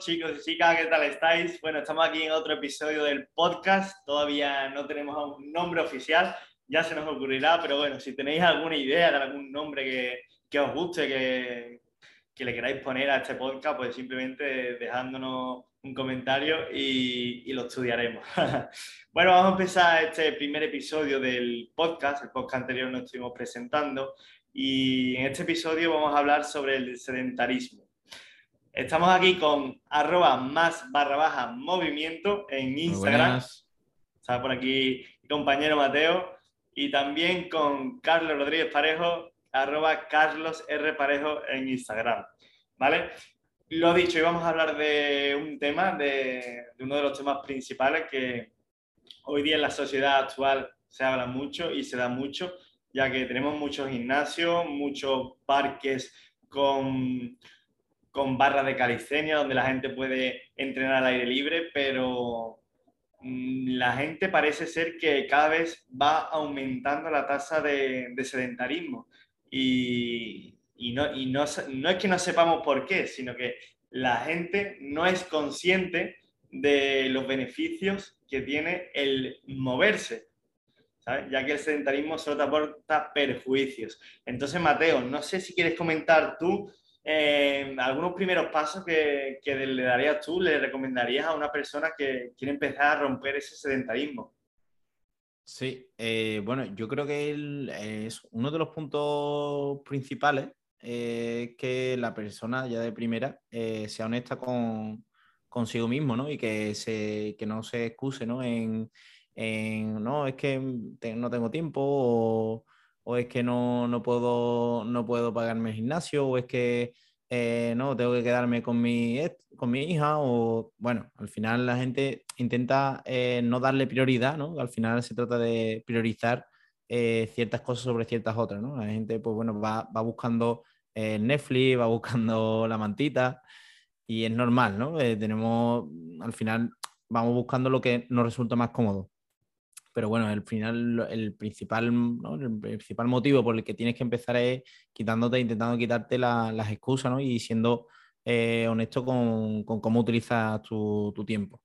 chicos y chicas, ¿qué tal estáis? Bueno, estamos aquí en otro episodio del podcast. Todavía no tenemos un nombre oficial, ya se nos ocurrirá, pero bueno, si tenéis alguna idea de algún nombre que, que os guste, que, que, le queráis poner a este podcast, pues simplemente dejándonos un comentario y, y lo estudiaremos. bueno, vamos a empezar este primer episodio del podcast. El podcast anterior nos estuvimos presentando y en este episodio vamos a hablar sobre el sedentarismo. Estamos aquí con arroba más barra baja movimiento en Instagram. Está por aquí mi compañero Mateo. Y también con Carlos Rodríguez Parejo, arroba Carlos R. Parejo en Instagram. ¿Vale? Lo dicho, y vamos a hablar de un tema, de, de uno de los temas principales que hoy día en la sociedad actual se habla mucho y se da mucho, ya que tenemos muchos gimnasios, muchos parques con con barras de calistenia donde la gente puede entrenar al aire libre, pero mm, la gente parece ser que cada vez va aumentando la tasa de, sedentarismo. Y, no, y no, es que no sepamos por qué, sino que la gente no es consciente de los beneficios que tiene el moverse, ya que el sedentarismo solo te aporta perjuicios. Entonces, Mateo, no sé si quieres comentar tú eh, algunos primeros pasos que, le darías tú, le recomendarías a una persona que quiere empezar a romper ese sedentarismo? Sí, eh, bueno, yo creo que es uno de los puntos principales eh, que la persona ya de primera sea honesta con, consigo mismo, ¿no? Y que, se, que no se excuse, ¿no? En, no, es que no tengo tiempo o o es que no, no, puedo, no puedo pagarme el gimnasio, o es que eh, no, tengo que quedarme con mi, con mi hija, o bueno, al final la gente intenta eh, no darle prioridad, ¿no? Al final se trata de priorizar eh, ciertas cosas sobre ciertas otras, ¿no? La gente, pues bueno, va, va buscando Netflix, va buscando la mantita, y es normal, ¿no? tenemos, al final, vamos buscando lo que nos resulta más cómodo pero bueno, al final el principal, el principal motivo por el que tienes que empezar es quitándote, intentando quitarte las excusas ¿no? y siendo eh, honesto con, con, cómo utilizas tu, tu tiempo.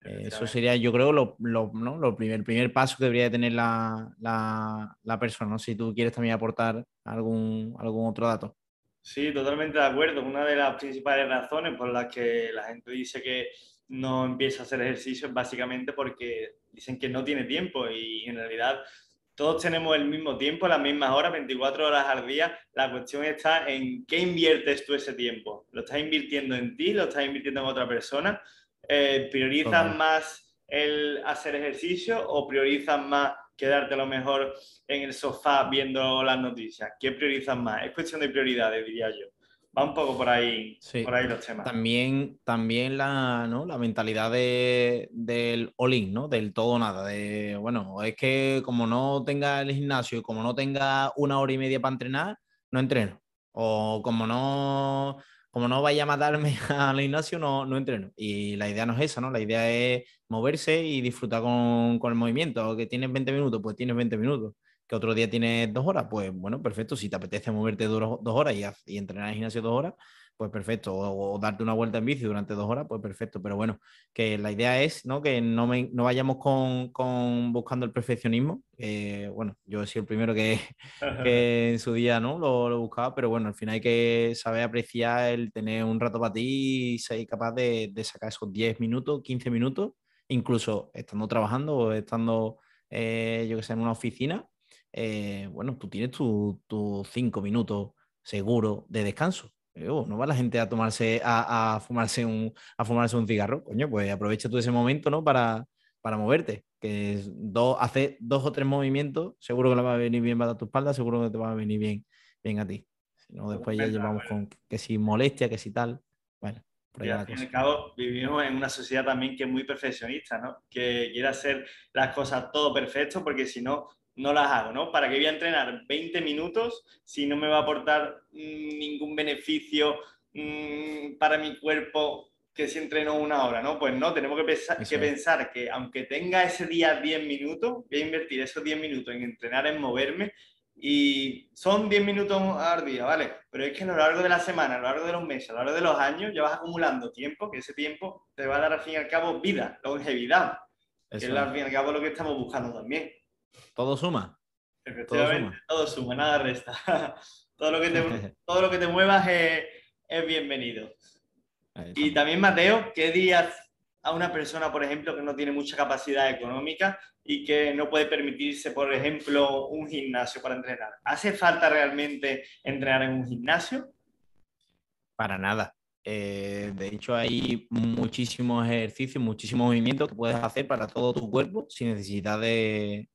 eso sería, yo creo, lo, lo, ¿no? lo primer, el primer paso que debería tener la, la, la, persona. ¿no? Si tú quieres también aportar algún, algún otro dato. Sí, totalmente de acuerdo. Una de las principales razones por las que la gente dice que no empieza a hacer ejercicio es básicamente porque dicen que no tiene tiempo y en realidad todos tenemos el mismo tiempo, las mismas horas, 24 horas al día. La cuestión está en qué inviertes tú ese tiempo. ¿Lo estás invirtiendo en ti? ¿Lo estás invirtiendo en otra persona? Eh, ¿Priorizas más el hacer ejercicio o priorizas más quedarte a lo mejor en el sofá viendo las noticias? ¿Qué priorizas más? Es cuestión de prioridades, diría yo va un poco por ahí, por ahí los temas. También, también la, ¿no? la mentalidad de, del all-in, ¿no? Del todo nada. De, bueno, es que como no tenga el gimnasio y como no tenga una hora y media para entrenar, no entreno. O como no, como no vaya a matarme al gimnasio, no, no entreno. Y la idea no es esa, ¿no? La idea es moverse y disfrutar con, con el movimiento. Que tienes 20 minutos, pues tienes 20 minutos que otro día tienes dos horas, pues bueno, perfecto. Si te apetece moverte dos, horas y, entrenar en el gimnasio dos horas, pues perfecto. O, darte una vuelta en bici durante dos horas, pues perfecto. Pero bueno, que la idea es ¿no? que no, no vayamos con, con, buscando el perfeccionismo. bueno, yo he sido el primero que, que en su día ¿no? Lo, lo, buscaba, pero bueno, al final hay que saber apreciar el tener un rato para ti y ser capaz de, de sacar esos 10 minutos, 15 minutos, incluso estando trabajando o estando, eh, yo que sé, en una oficina eh, bueno, tú tienes tus cinco minutos seguro de descanso. Eh, oh, no va la gente a tomarse, a, fumarse un, a fumarse un cigarro, coño, pues aprovecha tú ese momento, ¿no? Para, para moverte, que dos, hace dos o tres movimientos, seguro que le va a venir bien para tu espalda, seguro que te va a venir bien, bien a ti. Si no, después ya llevamos con que si molestia, que si tal. Bueno, por y al fin y al cabo vivimos en una sociedad también que es muy perfeccionista, ¿no? Que quiere hacer las cosas todo perfecto porque si no no las hago, ¿no? ¿Para qué voy a entrenar 20 minutos si no me va a aportar mm, ningún beneficio mm, para mi cuerpo que si entreno una hora, ¿no? Pues no, tenemos que pensar, que pensar que aunque tenga ese día 10 minutos, voy a invertir esos 10 minutos en entrenar, en moverme, Y son 10 minutos al día, ¿vale? Pero es que a lo largo de la semana, a lo largo de los meses, a lo largo de los años, ya vas acumulando tiempo, que ese tiempo te va a dar al fin y al cabo vida, longevidad, que es al fin y al cabo lo que estamos buscando también. Todo suma. Efectivamente, todo suma, nada resta. todo, lo que te, todo lo que te muevas es, es bienvenido. Y también, Mateo, ¿qué días a una persona, por ejemplo, que no tiene mucha capacidad económica y que no puede permitirse, por ejemplo, un gimnasio para entrenar. ¿Hace falta realmente entrenar en un gimnasio? Para nada. Eh, de hecho, hay muchísimos ejercicios, muchísimos movimientos que puedes hacer para todo tu cuerpo sin necesidad de,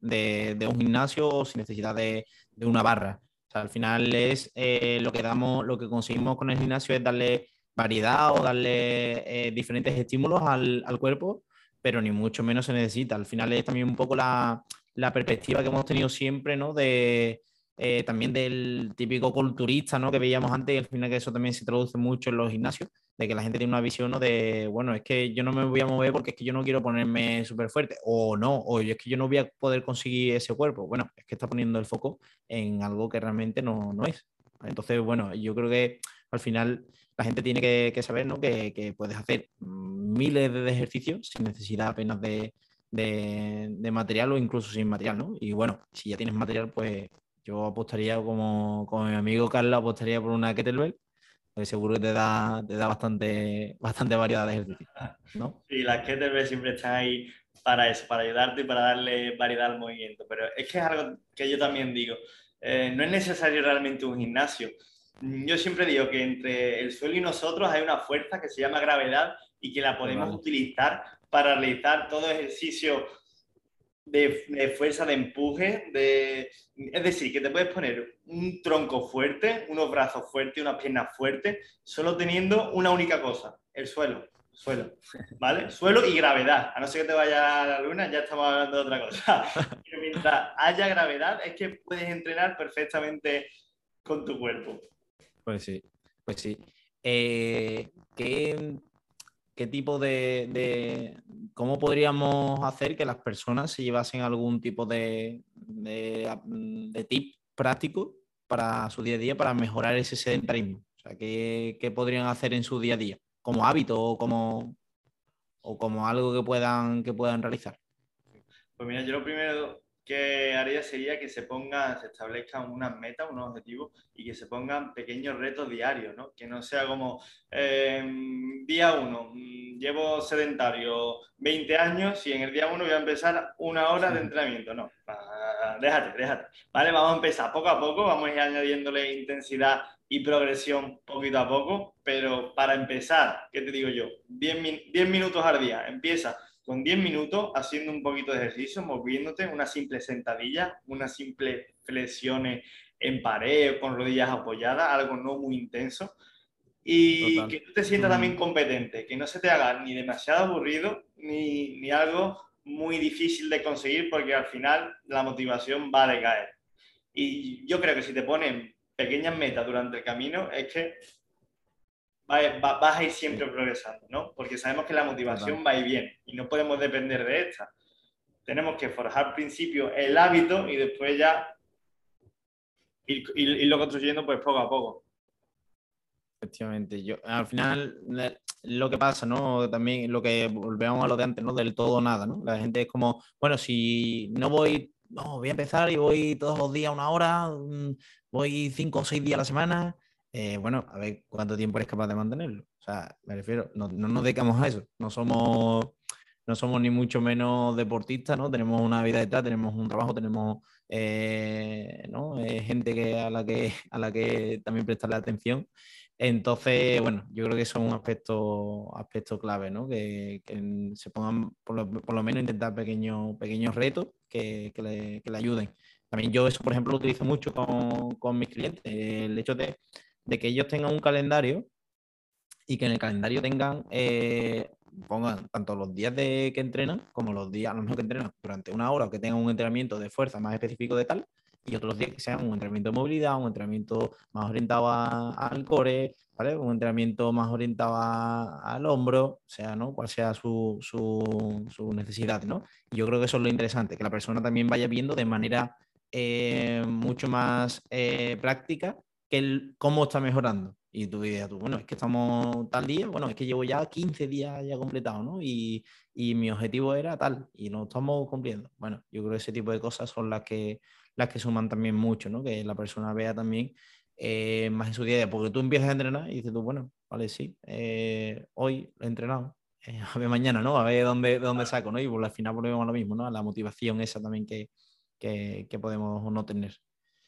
un gimnasio o sin necesidad de, una barra. al final es eh, lo que damos, lo que conseguimos con el gimnasio es darle variedad o darle eh, diferentes estímulos al, al, cuerpo, pero ni mucho menos se necesita. Al final es también un poco la, la perspectiva que hemos tenido siempre, ¿no? De, eh, también del típico culturista, ¿no? Que veíamos antes y al final que eso también se traduce mucho en los gimnasios, de que la gente tiene una visión, ¿no? De, bueno, es que yo no me voy a mover porque es que yo no quiero ponerme súper fuerte, o no, o es que yo no voy a poder conseguir ese cuerpo. Bueno, es que está poniendo el foco en algo que realmente no, no es. Entonces, bueno, yo creo que al final la gente tiene que, saber ¿no? que, puedes hacer miles de ejercicios sin necesidad apenas de, material o incluso sin material, ¿no? Y bueno, si ya tienes material, pues yo apostaría como, como mi amigo Carlos, apostaría por una kettlebell, pues seguro que te da, te da bastante, bastante variedad de ejercicios, ¿no? Sí, las kettlebells siempre están ahí para eso, para ayudarte y para darle variedad al movimiento, pero es que es algo que yo también digo, eh, no es necesario realmente un gimnasio, yo siempre digo que entre el suelo y nosotros hay una fuerza que se llama gravedad y que la podemos utilizar para realizar todo ejercicio de, fuerza de empuje, de, es decir, que te puedes poner un tronco fuerte, unos brazos fuertes, unas piernas fuertes, solo teniendo una única cosa, el suelo. Suelo, ¿vale? Suelo y gravedad. A no ser que te vaya a la luna, ya estamos hablando de otra cosa. Pero mientras haya gravedad, es que puedes entrenar perfectamente con tu cuerpo. Pues sí, pues sí. Eh, ¿qué, tipo de, ¿Cómo podríamos hacer que las personas se llevasen algún tipo de, de, tip práctico para su día a día para mejorar ese sedentarismo? O sea, ¿qué, podrían hacer en su día a día? ¿Como hábito o como, o como algo que puedan, que puedan realizar? Pues mira, yo lo primero que haría sería que se pongan, se establezcan unas metas, unos objetivos y que se pongan pequeños retos diarios, ¿no? Que no sea como em, día uno, mm, llevo sedentario 20 años y en el día uno voy a empezar una hora de entrenamiento. No, déjate, déjate. Vale, vamos a empezar poco a poco, vamos a ir añadiéndole intensidad y progresión poquito a poco, pero para empezar, ¿qué te digo yo? 10, 10 minutos al día, empieza con 10 minutos haciendo un poquito de ejercicio, moviéndote, una simple sentadilla, una simple flexiones en pared con rodillas apoyadas, algo no muy intenso. Y que tú te sientas también mm. competente, que no se te haga ni demasiado aburrido ni, ni algo muy difícil de conseguir porque al final la motivación va a decaer. Y yo creo que si te ponen pequeñas metas durante el camino es que vas a ir siempre progresando, ¿no? Porque sabemos que la motivación va ir bien y no podemos depender de esta. Tenemos que forjar al principio el hábito y después ya ir, irlo construyendo pues poco a poco. Efectivamente, yo al final lo que pasa, ¿no? También lo que volvemos a lo de antes, ¿no? Del todo nada, ¿no? La gente es como, bueno, si no voy, no, voy a empezar y voy todos los días una hora, mm, voy cinco o seis días a la semana, eh, bueno, a ver cuánto tiempo eres capaz de mantenerlo. O sea, me refiero, no, nos dedicamos a eso. No somos, no somos ni mucho menos deportistas, ¿no? Tenemos una vida detrás, tenemos un trabajo, tenemos eh, ¿no? Eh, gente que, a, la que, a la que también prestarle atención. Entonces, bueno, yo creo que son un aspecto, aspecto clave, ¿no? Que, se pongan, por lo, menos, intentar pequeños, pequeños retos que, que, le, que, le, ayuden. También yo eso, por ejemplo, lo utilizo mucho con, con mis clientes. El hecho de de que ellos tengan un calendario y que en el calendario tengan, eh, pongan tanto los días de que entrenan como los días, a lo mejor que entrenan durante una hora o que tengan un entrenamiento de fuerza más específico de tal, y otros días que sean un entrenamiento de movilidad, un entrenamiento más orientado al core. Un entrenamiento más orientado al hombro, o sea, ¿no? Cuál sea su, su, su, necesidad, ¿no? Y yo creo que eso es lo interesante, que la persona también vaya viendo de manera eh, mucho más eh, práctica que el cómo está mejorando. Y tú dices, tú, bueno, es que estamos tal día, bueno, es que llevo ya 15 días ya completado, ¿no? Y, y, mi objetivo era tal, y no estamos cumpliendo. Bueno, yo creo que ese tipo de cosas son las que, las que suman también mucho, ¿no? Que la persona vea también eh, más en su día a día, porque tú empiezas a entrenar y dices tú, bueno, vale, sí, eh, hoy he entrenado, eh, a ver mañana, ¿no? A ver dónde, dónde saco, ¿no? Y pues, al final volvemos a lo mismo, ¿no? A la motivación esa también que, que, que podemos no tener.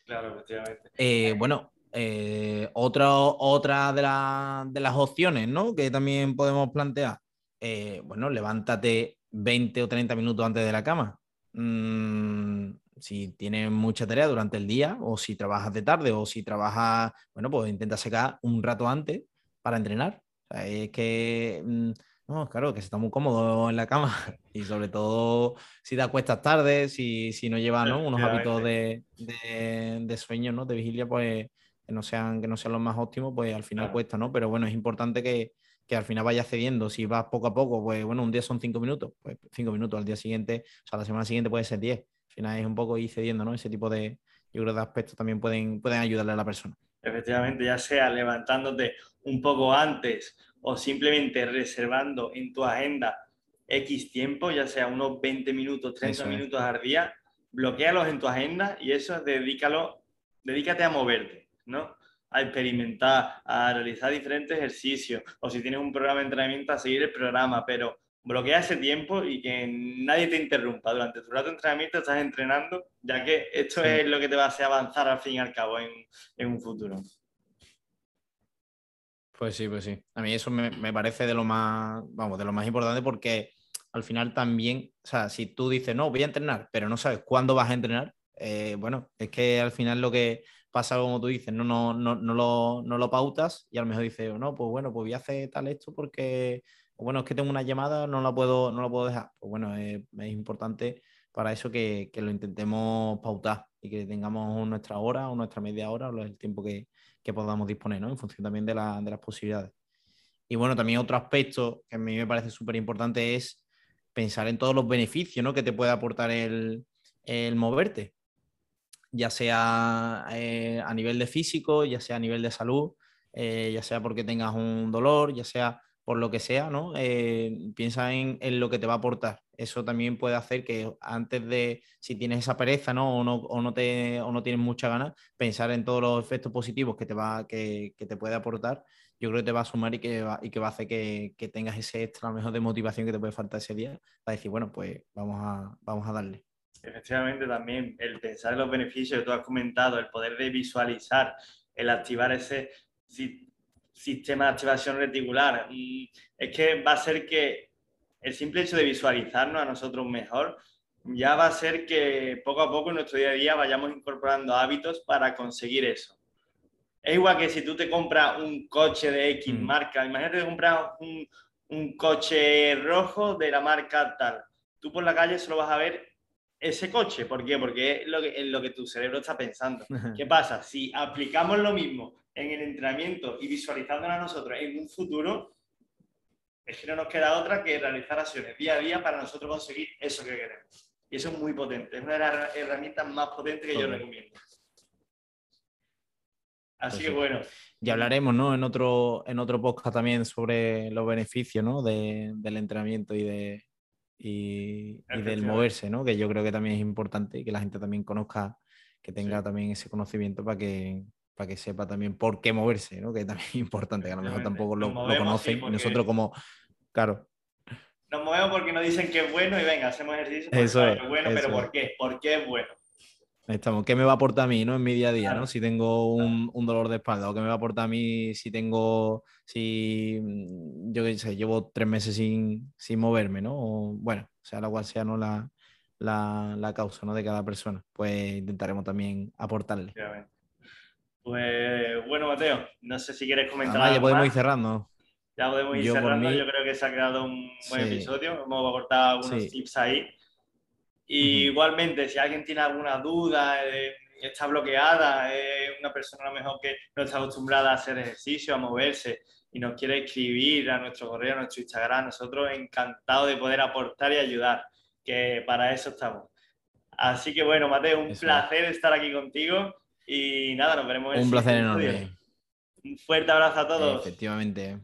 Claro, efectivamente. bueno, eh, otra, otra de, de, las opciones ¿no? que también podemos plantear, eh, bueno, levántate 20 o 30 minutos antes de la cama. Mm, si tienes mucha tarea durante el día o si trabajas de tarde o si trabajas, bueno, pues intenta sacar un rato antes para entrenar. es que, mm, no, claro, que se está muy cómodo en la cama y sobre todo si te acuestas tarde, si, si no llevas ¿no? unos hábitos de, de, de, sueño, ¿no? de vigilia, pues que no sean, que no sean los más óptimos, pues al final cuesta, ¿no? Pero bueno, es importante que, que al final vaya cediendo. Si vas poco a poco, pues bueno, un día son cinco minutos, pues cinco minutos, al día siguiente, o sea, la semana siguiente puede ser diez. Al final es un poco ir cediendo, ¿no? Ese tipo de, yo creo, de aspectos también pueden, pueden ayudarle a la persona. Efectivamente, ya sea levantándote un poco antes o simplemente reservando en tu agenda X tiempo, ya sea unos 20 minutos, 30 minutos al día, bloquealos en tu agenda y eso dedícalo, dedícate a moverte ¿no? A experimentar, a realizar diferentes ejercicios, o si tienes un programa de entrenamiento, a seguir el programa, pero bloquea ese tiempo y que nadie te interrumpa. Durante tu rato de entrenamiento estás entrenando, ya que esto es lo que te va a hacer avanzar al fin y al cabo en, un futuro. Pues sí, pues sí. A mí eso me, me, parece de lo más, vamos, de lo más importante porque al final también, o sea, si tú dices, no, voy a entrenar, pero no sabes cuándo vas a entrenar, eh, bueno, es que al final lo que pasa como tú dices, no, no, no, no, lo, no lo pautas y a lo mejor dices, no, pues bueno, pues voy a hacer tal esto porque, bueno, es que tengo una llamada, no la puedo, no la puedo dejar. Pues bueno, es, es importante para eso que, que, lo intentemos pautar y que tengamos nuestra hora o nuestra media hora o el tiempo que, que podamos disponer, ¿no? En función también de, la, de las posibilidades. Y bueno, también otro aspecto que a mí me parece súper importante es pensar en todos los beneficios ¿no? que te puede aportar el, el moverte ya sea eh, a nivel de físico, ya sea a nivel de salud, eh, ya sea porque tengas un dolor, ya sea por lo que sea, ¿no? Eh, piensa en, lo que te va a aportar. Eso también puede hacer que antes de, si tienes esa pereza, ¿no? O no, o no, te, o no tienes mucha ganas, pensar en todos los efectos positivos que te, va, que, que te puede aportar, yo creo que te va a sumar y que va, y que va a hacer que, que tengas ese extra mejor de motivación que te puede faltar ese día para decir, bueno, pues vamos a, vamos a darle. Efectivamente, también el pensar en los beneficios que tú has comentado, el poder de visualizar, el activar ese sistema de activación reticular, es que va a ser que el simple hecho de visualizarnos a nosotros mejor ya va a ser que poco a poco en nuestro día a día vayamos incorporando hábitos para conseguir eso. Es igual que si tú te compras un coche de X mm. marca, imagínate que compras un, un coche rojo de la marca tal. Tú por la calle solo vas a ver ese coche. ¿Por qué? Porque es lo que, lo que tu cerebro está pensando. ¿Qué pasa? Si aplicamos lo mismo en el entrenamiento y visualizándolo a nosotros en un futuro, es que no nos queda otra que realizar acciones día a día para nosotros conseguir eso que queremos. Y eso es muy potente. Es una de las herramientas más potentes que yo recomiendo. Así que bueno. Ya hablaremos ¿no? en, otro, en otro podcast también sobre los beneficios ¿no? del entrenamiento y de, y, del moverse, ¿no? Que yo creo que también es importante que la gente también conozca, que tenga también ese conocimiento para que, para que sepa también por qué moverse, ¿no? Que también es importante, que a lo mejor tampoco lo, conocen. nosotros como, claro. Nos movemos porque nos dicen que es bueno y venga, hacemos ejercicio. Eso es, bueno, pero ¿por qué? ¿Por qué es bueno? Estamos. ¿Qué me va a aportar a mí ¿no? en mi día a día? ¿no? Si tengo un, un, dolor de espalda, o qué me va a aportar a mí si tengo, si mm, yo qué sé, llevo tres meses sin, sin moverme, ¿no? O, bueno, sea la cual sea ¿no? la, la, la, causa ¿no? de cada persona, pues intentaremos también aportarle. Pues bueno, Mateo, no sé si quieres comentar. Ah, ya podemos ir cerrando. Ya podemos ir cerrando. Yo creo que se ha quedado un buen episodio. Hemos aportado algunos tips ahí. Igualmente, si alguien tiene alguna duda, eh, está bloqueada, es una persona a lo mejor que no está acostumbrada a hacer ejercicio, a moverse y nos quiere escribir a nuestro correo, a nuestro Instagram, nosotros encantados de poder aportar y ayudar, que para eso estamos. Así que bueno, Mateo, un placer estar aquí contigo y nada, nos veremos en Un placer enorme. Un fuerte abrazo a todos. Efectivamente.